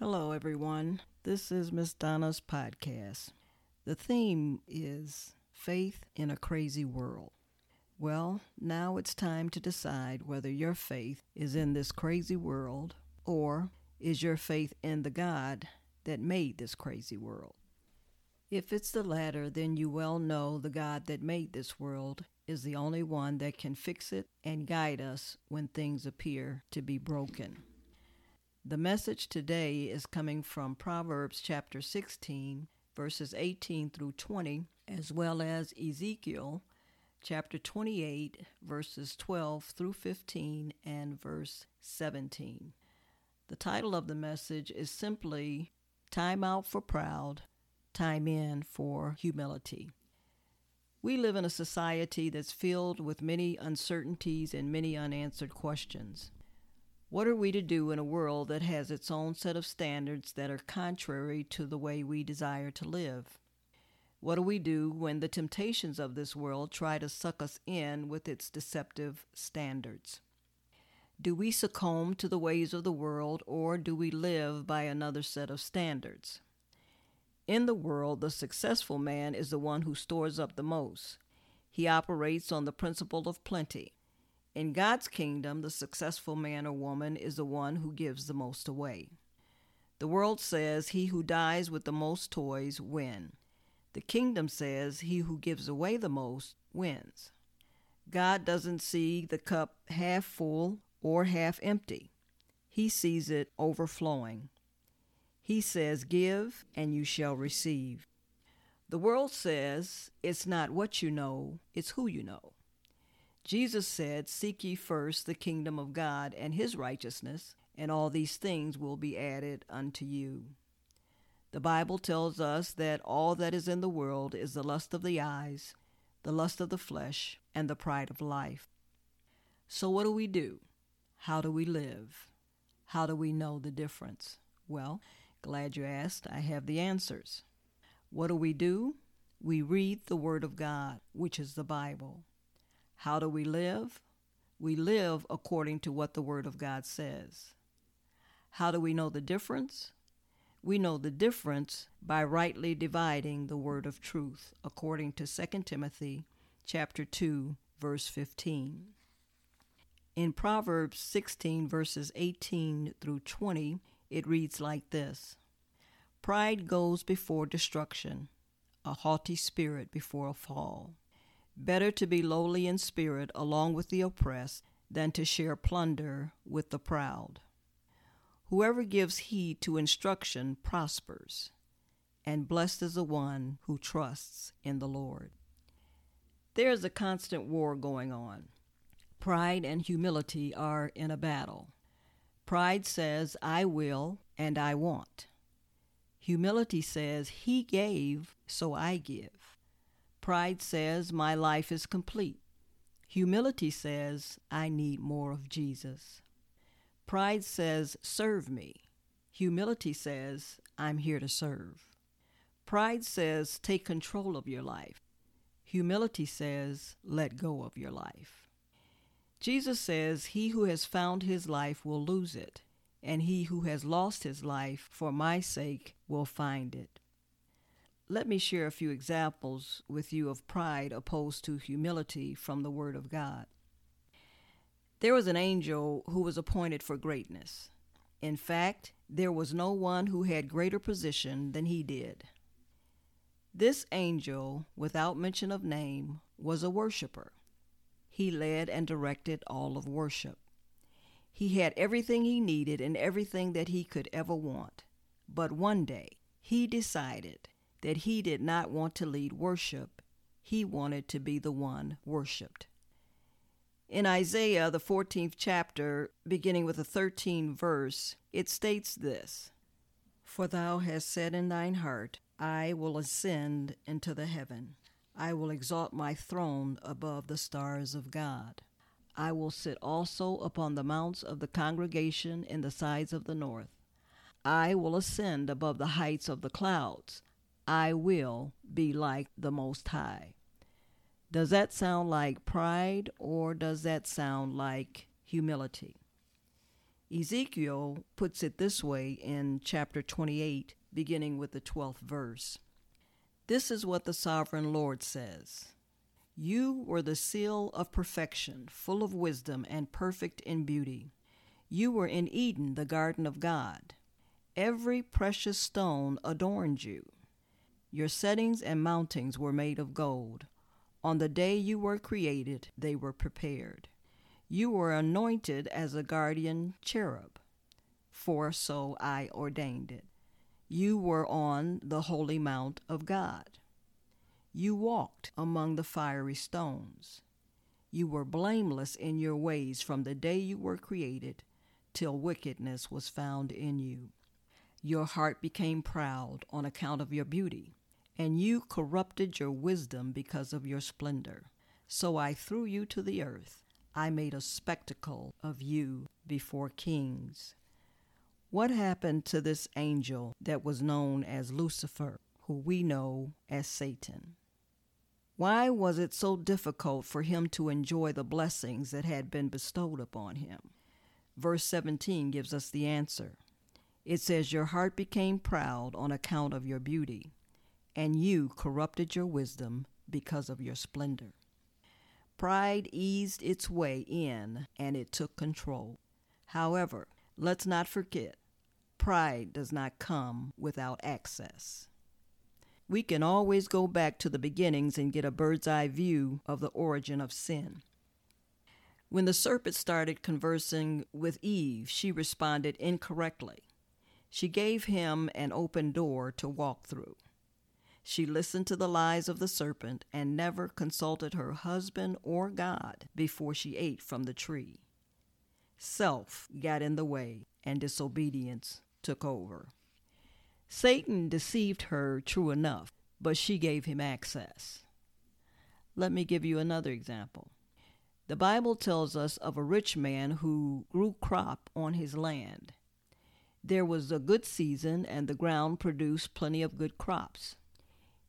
Hello, everyone. This is Miss Donna's podcast. The theme is Faith in a Crazy World. Well, now it's time to decide whether your faith is in this crazy world or is your faith in the God that made this crazy world. If it's the latter, then you well know the God that made this world is the only one that can fix it and guide us when things appear to be broken. The message today is coming from Proverbs chapter 16, verses 18 through 20, as well as Ezekiel chapter 28, verses 12 through 15, and verse 17. The title of the message is simply Time Out for Proud, Time In for Humility. We live in a society that's filled with many uncertainties and many unanswered questions. What are we to do in a world that has its own set of standards that are contrary to the way we desire to live? What do we do when the temptations of this world try to suck us in with its deceptive standards? Do we succumb to the ways of the world or do we live by another set of standards? In the world, the successful man is the one who stores up the most. He operates on the principle of plenty. In God's kingdom, the successful man or woman is the one who gives the most away. The world says he who dies with the most toys win. The kingdom says he who gives away the most wins. God doesn't see the cup half full or half empty. He sees it overflowing. He says, Give and you shall receive. The world says it's not what you know, it's who you know. Jesus said, Seek ye first the kingdom of God and his righteousness, and all these things will be added unto you. The Bible tells us that all that is in the world is the lust of the eyes, the lust of the flesh, and the pride of life. So, what do we do? How do we live? How do we know the difference? Well, glad you asked. I have the answers. What do we do? We read the Word of God, which is the Bible. How do we live? We live according to what the Word of God says. How do we know the difference? We know the difference by rightly dividing the word of truth, according to 2 Timothy chapter 2, verse 15. In Proverbs 16, verses 18 through 20, it reads like this Pride goes before destruction, a haughty spirit before a fall. Better to be lowly in spirit along with the oppressed than to share plunder with the proud. Whoever gives heed to instruction prospers, and blessed is the one who trusts in the Lord. There is a constant war going on. Pride and humility are in a battle. Pride says, I will and I want. Humility says, He gave, so I give. Pride says, My life is complete. Humility says, I need more of Jesus. Pride says, Serve me. Humility says, I'm here to serve. Pride says, Take control of your life. Humility says, Let go of your life. Jesus says, He who has found his life will lose it, and he who has lost his life for my sake will find it. Let me share a few examples with you of pride opposed to humility from the Word of God. There was an angel who was appointed for greatness. In fact, there was no one who had greater position than he did. This angel, without mention of name, was a worshiper. He led and directed all of worship. He had everything he needed and everything that he could ever want. But one day, he decided that he did not want to lead worship, he wanted to be the one worshiped. In Isaiah, the 14th chapter, beginning with the 13th verse, it states this For thou hast said in thine heart, I will ascend into the heaven. I will exalt my throne above the stars of God. I will sit also upon the mounts of the congregation in the sides of the north. I will ascend above the heights of the clouds. I will be like the Most High. Does that sound like pride or does that sound like humility? Ezekiel puts it this way in chapter 28, beginning with the 12th verse. This is what the sovereign Lord says You were the seal of perfection, full of wisdom and perfect in beauty. You were in Eden, the garden of God. Every precious stone adorned you. Your settings and mountings were made of gold. On the day you were created, they were prepared. You were anointed as a guardian cherub, for so I ordained it. You were on the holy mount of God. You walked among the fiery stones. You were blameless in your ways from the day you were created till wickedness was found in you. Your heart became proud on account of your beauty, and you corrupted your wisdom because of your splendor. So I threw you to the earth I made a spectacle of you before kings. What happened to this angel that was known as Lucifer, who we know as Satan? Why was it so difficult for him to enjoy the blessings that had been bestowed upon him? Verse 17 gives us the answer. It says, Your heart became proud on account of your beauty, and you corrupted your wisdom because of your splendor. Pride eased its way in and it took control. However, let's not forget, pride does not come without access. We can always go back to the beginnings and get a bird's eye view of the origin of sin. When the serpent started conversing with Eve, she responded incorrectly. She gave him an open door to walk through. She listened to the lies of the serpent and never consulted her husband or God before she ate from the tree. Self got in the way and disobedience took over. Satan deceived her, true enough, but she gave him access. Let me give you another example. The Bible tells us of a rich man who grew crop on his land. There was a good season, and the ground produced plenty of good crops.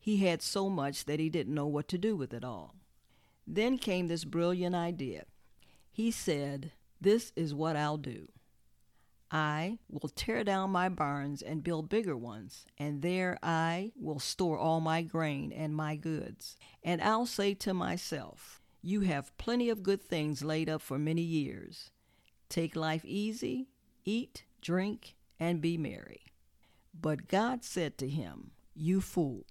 He had so much that he didn't know what to do with it all. Then came this brilliant idea. He said, This is what I'll do. I will tear down my barns and build bigger ones, and there I will store all my grain and my goods. And I'll say to myself, You have plenty of good things laid up for many years. Take life easy, eat, drink, and be merry. But God said to him, You fool.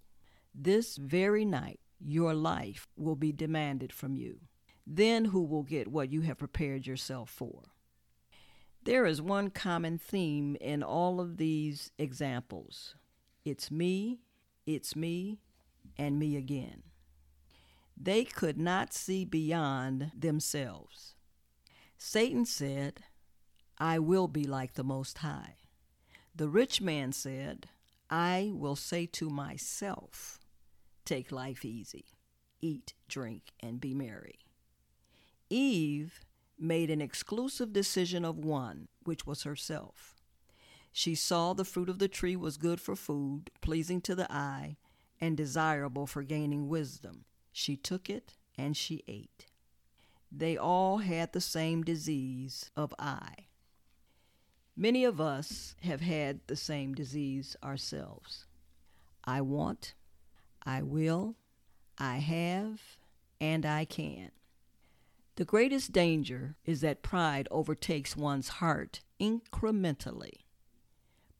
This very night, your life will be demanded from you. Then who will get what you have prepared yourself for? There is one common theme in all of these examples it's me, it's me, and me again. They could not see beyond themselves. Satan said, I will be like the Most High. The rich man said, I will say to myself, Take life easy, eat, drink, and be merry. Eve made an exclusive decision of one, which was herself. She saw the fruit of the tree was good for food, pleasing to the I, and desirable for gaining wisdom. She took it and she ate. They all had the same disease of eye. Many of us have had the same disease ourselves. I want, I will, I have, and I can. The greatest danger is that pride overtakes one's heart incrementally.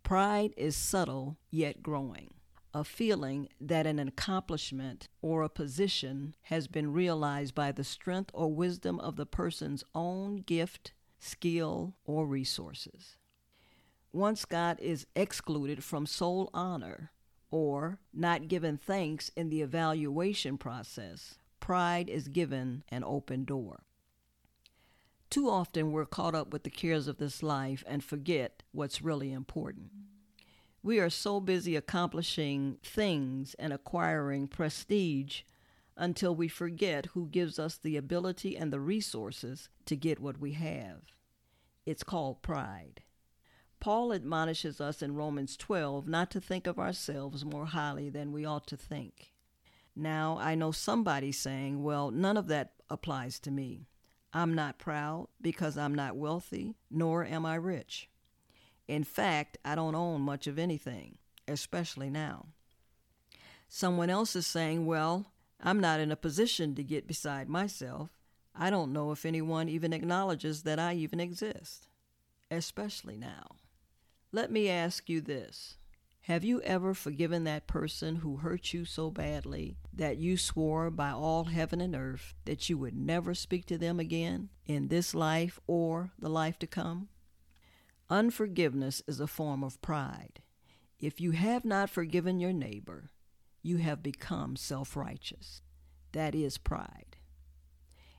Pride is subtle yet growing, a feeling that an accomplishment or a position has been realized by the strength or wisdom of the person's own gift, skill, or resources. Once God is excluded from sole honor or not given thanks in the evaluation process, pride is given an open door. Too often we're caught up with the cares of this life and forget what's really important. We are so busy accomplishing things and acquiring prestige until we forget who gives us the ability and the resources to get what we have. It's called pride. Paul admonishes us in Romans 12 not to think of ourselves more highly than we ought to think. Now, I know somebody saying, well, none of that applies to me. I'm not proud because I'm not wealthy, nor am I rich. In fact, I don't own much of anything, especially now. Someone else is saying, Well, I'm not in a position to get beside myself. I don't know if anyone even acknowledges that I even exist, especially now. Let me ask you this Have you ever forgiven that person who hurt you so badly that you swore by all heaven and earth that you would never speak to them again in this life or the life to come? Unforgiveness is a form of pride. If you have not forgiven your neighbor, you have become self righteous. That is pride.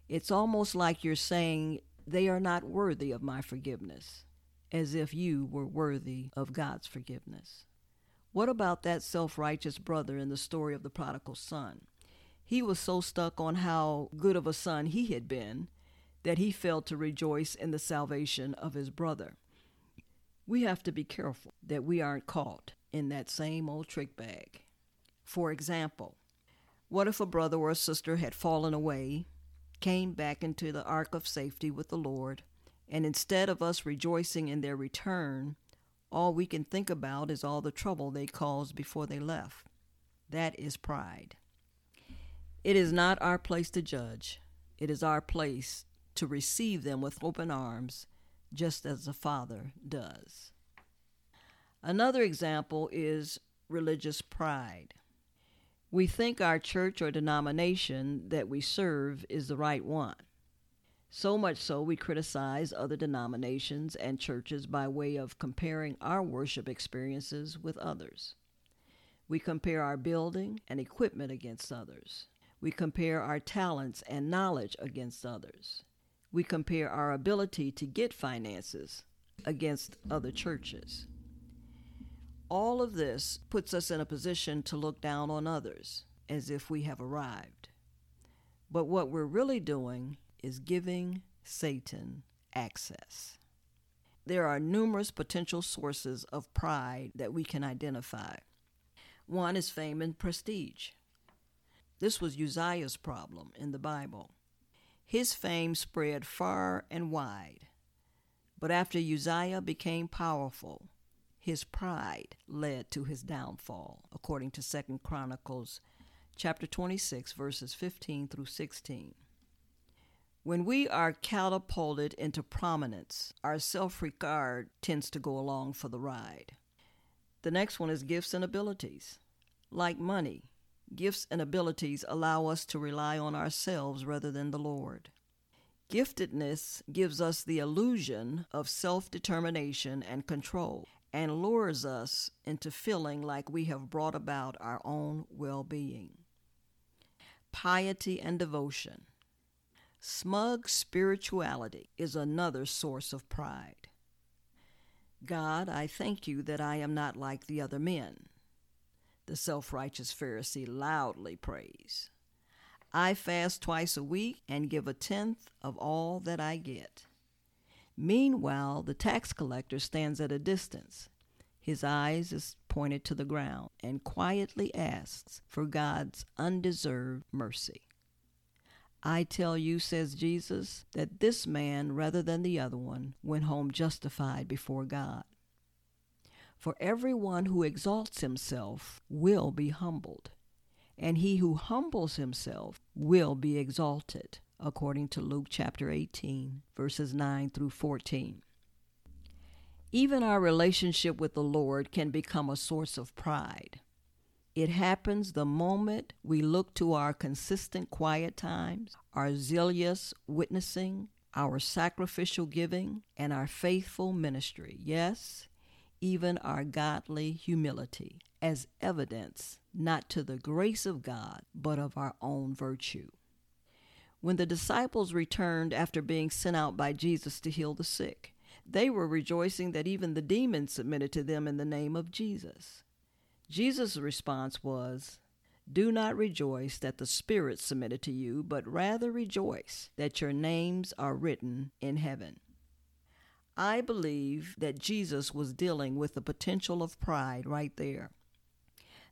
It's almost like you're saying, they are not worthy of my forgiveness, as if you were worthy of God's forgiveness. What about that self righteous brother in the story of the prodigal son? He was so stuck on how good of a son he had been that he failed to rejoice in the salvation of his brother we have to be careful that we aren't caught in that same old trick bag. For example, what if a brother or a sister had fallen away, came back into the ark of safety with the Lord, and instead of us rejoicing in their return, all we can think about is all the trouble they caused before they left? That is pride. It is not our place to judge, it is our place to receive them with open arms just as the Father does. Another example is religious pride. We think our church or denomination that we serve is the right one. So much so, we criticize other denominations and churches by way of comparing our worship experiences with others. We compare our building and equipment against others. We compare our talents and knowledge against others we compare our ability to get finances against other churches. All of this puts us in a position to look down on others as if we have arrived. But what we're really doing is giving Satan access. There are numerous potential sources of pride that we can identify. One is fame and prestige. This was Uzziah's problem in the Bible. His fame spread far and wide. But after Uzziah became powerful, his pride led to his downfall, according to 2 Chronicles chapter 26 verses 15 through 16. When we are catapulted into prominence, our self-regard tends to go along for the ride. The next one is gifts and abilities. Like money, Gifts and abilities allow us to rely on ourselves rather than the Lord. Giftedness gives us the illusion of self determination and control and lures us into feeling like we have brought about our own well being. Piety and devotion. Smug spirituality is another source of pride. God, I thank you that I am not like the other men the self righteous Pharisee loudly prays. I fast twice a week and give a tenth of all that I get. Meanwhile, the tax collector stands at a distance. His eyes is pointed to the ground and quietly asks for God's undeserved mercy. I tell you, says Jesus, that this man, rather than the other one, went home justified before God. For everyone who exalts himself will be humbled, and he who humbles himself will be exalted, according to Luke chapter 18, verses 9 through 14. Even our relationship with the Lord can become a source of pride. It happens the moment we look to our consistent quiet times, our zealous witnessing, our sacrificial giving, and our faithful ministry. Yes, even our godly humility as evidence not to the grace of God, but of our own virtue. When the disciples returned after being sent out by Jesus to heal the sick, They were rejoicing that even the demons submitted to them in the name of Jesus. Jesus' response was, Do not rejoice that the spirits submitted to you, but rather rejoice that your names are written in heaven. I believe that Jesus was dealing with the potential of pride right there.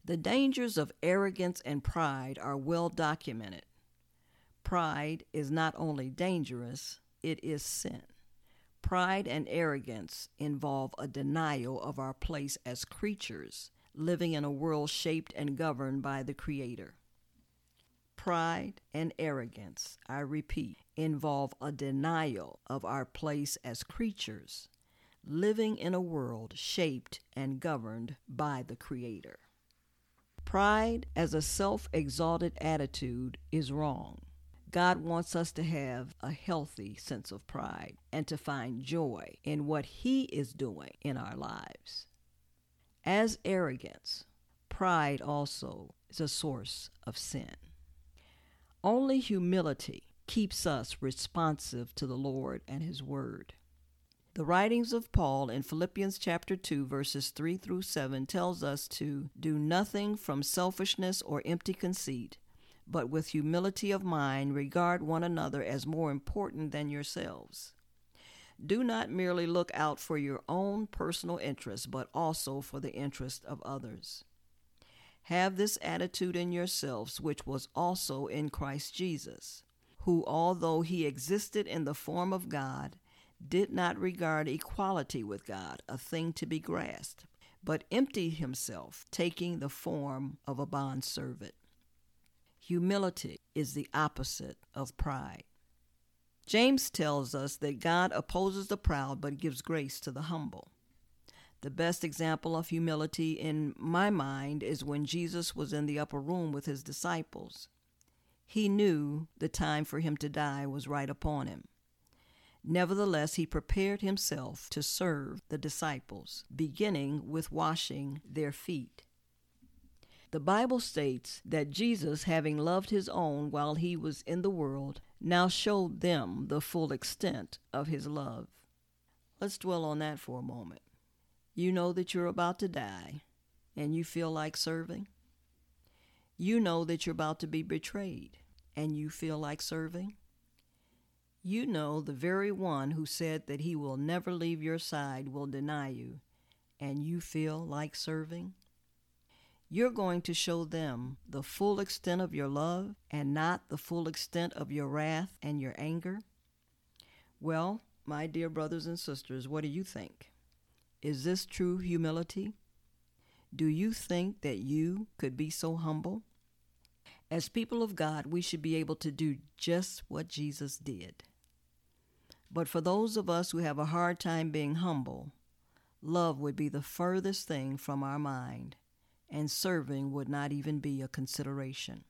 The dangers of arrogance and pride are well documented. Pride is not only dangerous, it is sin. Pride and arrogance involve a denial of our place as creatures living in a world shaped and governed by the Creator. Pride and arrogance, I repeat, involve a denial of our place as creatures living in a world shaped and governed by the Creator. Pride as a self exalted attitude is wrong. God wants us to have a healthy sense of pride and to find joy in what He is doing in our lives. As arrogance, pride also is a source of sin. Only humility keeps us responsive to the Lord and His Word. The writings of Paul in Philippians chapter 2 verses 3 through 7 tells us to do nothing from selfishness or empty conceit, but with humility of mind regard one another as more important than yourselves. Do not merely look out for your own personal interests, but also for the interests of others. Have this attitude in yourselves, which was also in Christ Jesus, who, although he existed in the form of God, did not regard equality with God a thing to be grasped, but emptied himself, taking the form of a bondservant. Humility is the opposite of pride. James tells us that God opposes the proud but gives grace to the humble. The best example of humility in my mind is when Jesus was in the upper room with his disciples. He knew the time for him to die was right upon him. Nevertheless, he prepared himself to serve the disciples, beginning with washing their feet. The Bible states that Jesus, having loved his own while he was in the world, now showed them the full extent of his love. Let's dwell on that for a moment. You know that you're about to die and you feel like serving. You know that you're about to be betrayed and you feel like serving. You know the very one who said that he will never leave your side will deny you, and you feel like serving you're going to show them the full extent of your love and not the full extent of your wrath and your anger? Well, my dear brothers and sisters, what do you think? Is this true humility? Do you think that you could be so humble? As people of God, we should be able to do just what Jesus did. But for those of us who have a hard time being humble, love would be the furthest thing from our mind and serving would not even be a consideration.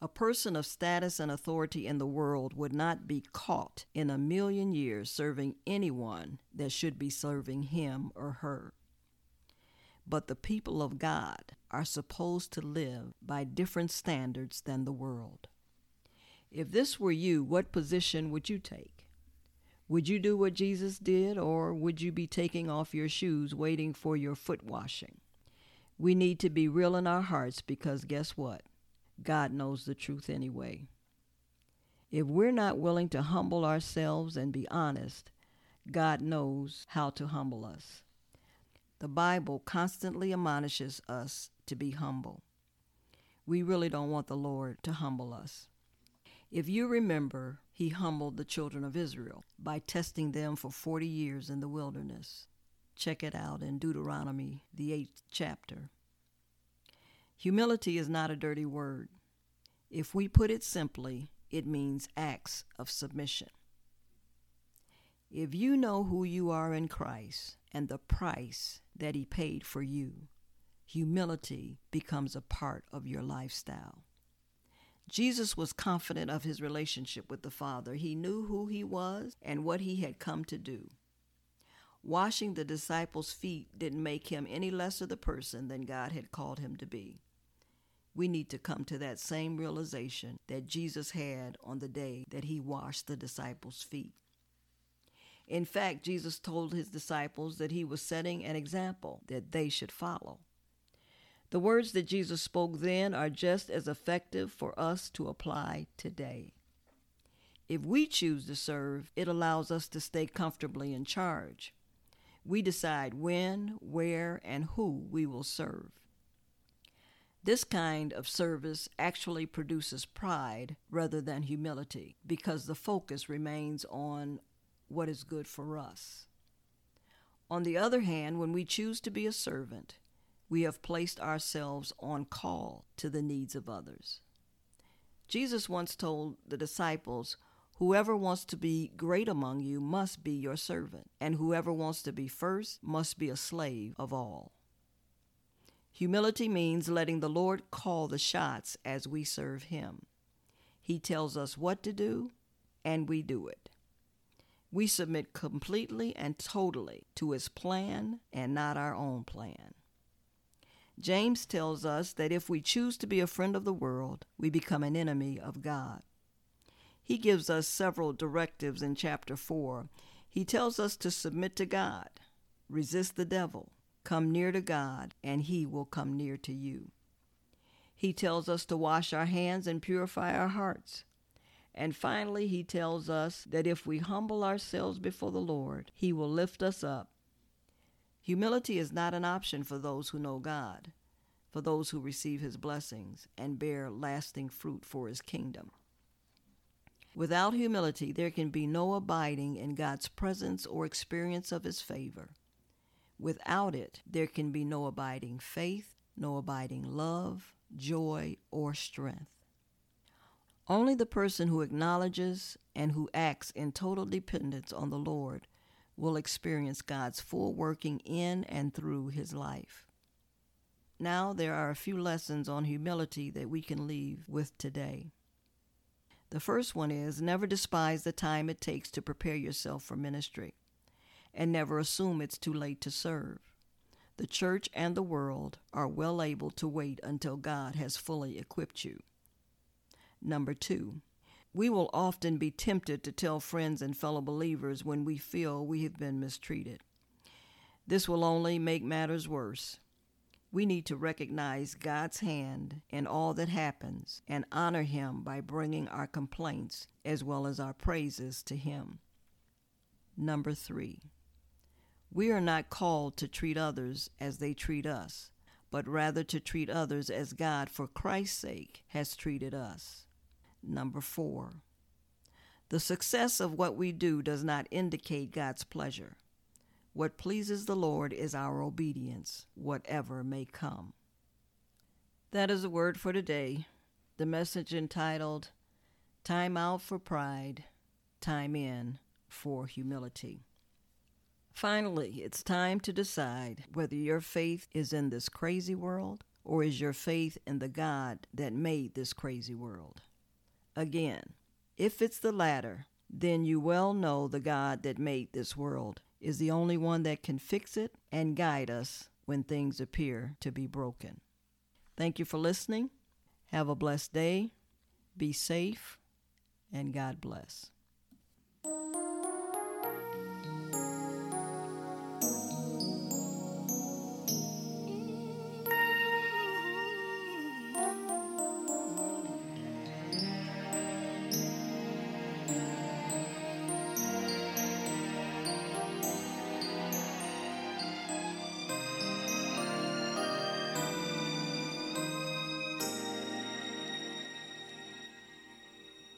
A person of status and authority in the world would not be caught in a million years serving anyone that should be serving him or her. But the people of God are supposed to live by different standards than the world. If this were you, what position would you take? Would you do what Jesus did, or would you be taking off your shoes waiting for your foot washing? We need to be real in our hearts because guess what? God knows the truth anyway. If we're not willing to humble ourselves and be honest, God knows how to humble us. The Bible constantly admonishes us to be humble. We really don't want the Lord to humble us. If you remember, he humbled the children of Israel by testing them for 40 years in the wilderness. Check it out in Deuteronomy, the eighth chapter. Humility is not a dirty word. If we put it simply, it means acts of submission. If you know who you are in Christ and the price that He paid for you, humility becomes a part of your lifestyle. Jesus was confident of his relationship with the Father. He knew who he was and what he had come to do. Washing the disciples' feet didn't make him any less of the person than God had called him to be. We need to come to that same realization that Jesus had on the day that he washed the disciples' feet. In fact, Jesus told his disciples that he was setting an example that they should follow. The words that Jesus spoke then are just as effective for us to apply today. If we choose to serve, it allows us to stay comfortably in charge. We decide when, where, and who we will serve. This kind of service actually produces pride rather than humility because the focus remains on what is good for us. On the other hand, when we choose to be a servant, we have placed ourselves on call to the needs of others. Jesus once told the disciples, Whoever wants to be great among you must be your servant, and whoever wants to be first must be a slave of all. Humility means letting the Lord call the shots as we serve Him. He tells us what to do, and we do it. We submit completely and totally to His plan and not our own plan. James tells us that if we choose to be a friend of the world, we become an enemy of God. He gives us several directives in chapter 4. He tells us to submit to God, resist the devil, Come near to God, and He will come near to you. He tells us to wash our hands and purify our hearts. And finally, He tells us that if we humble ourselves before the Lord, He will lift us up. Humility is not an option for those who know God, for those who receive His blessings and bear lasting fruit for His kingdom. Without humility, there can be no abiding in God's presence or experience of His favor. Without it, there can be no abiding faith, no abiding love, joy, or strength. Only the person who acknowledges and who acts in total dependence on the Lord will experience God's full working in and through his life. Now, there are a few lessons on humility that we can leave with today. The first one is never despise the time it takes to prepare yourself for ministry and never assume it's too late to serve. The church and the world are well able to wait until God has fully equipped you. Number two, we will often be tempted to tell friends and fellow believers when we feel we have been mistreated. This will only make matters worse. We need to recognize God's hand in all that happens and honor Him by bringing our complaints as well as our praises to Him. Number three, we are not called to treat others as they treat us, but rather to treat others as God, for Christ's sake, has treated us. Number four, the success of what we do does not indicate God's pleasure. What pleases the Lord is our obedience, whatever may come. That is the word for today. The message entitled, Time Out for Pride, Time In for Humility. Finally, it's time to decide whether your faith is in this crazy world or is your faith in the God that made this crazy world. Again, if it's the latter, then you well know the God that made this world is the only one that can fix it and guide us when things appear to be broken. Thank you for listening. Have a blessed day. Be safe, and God bless.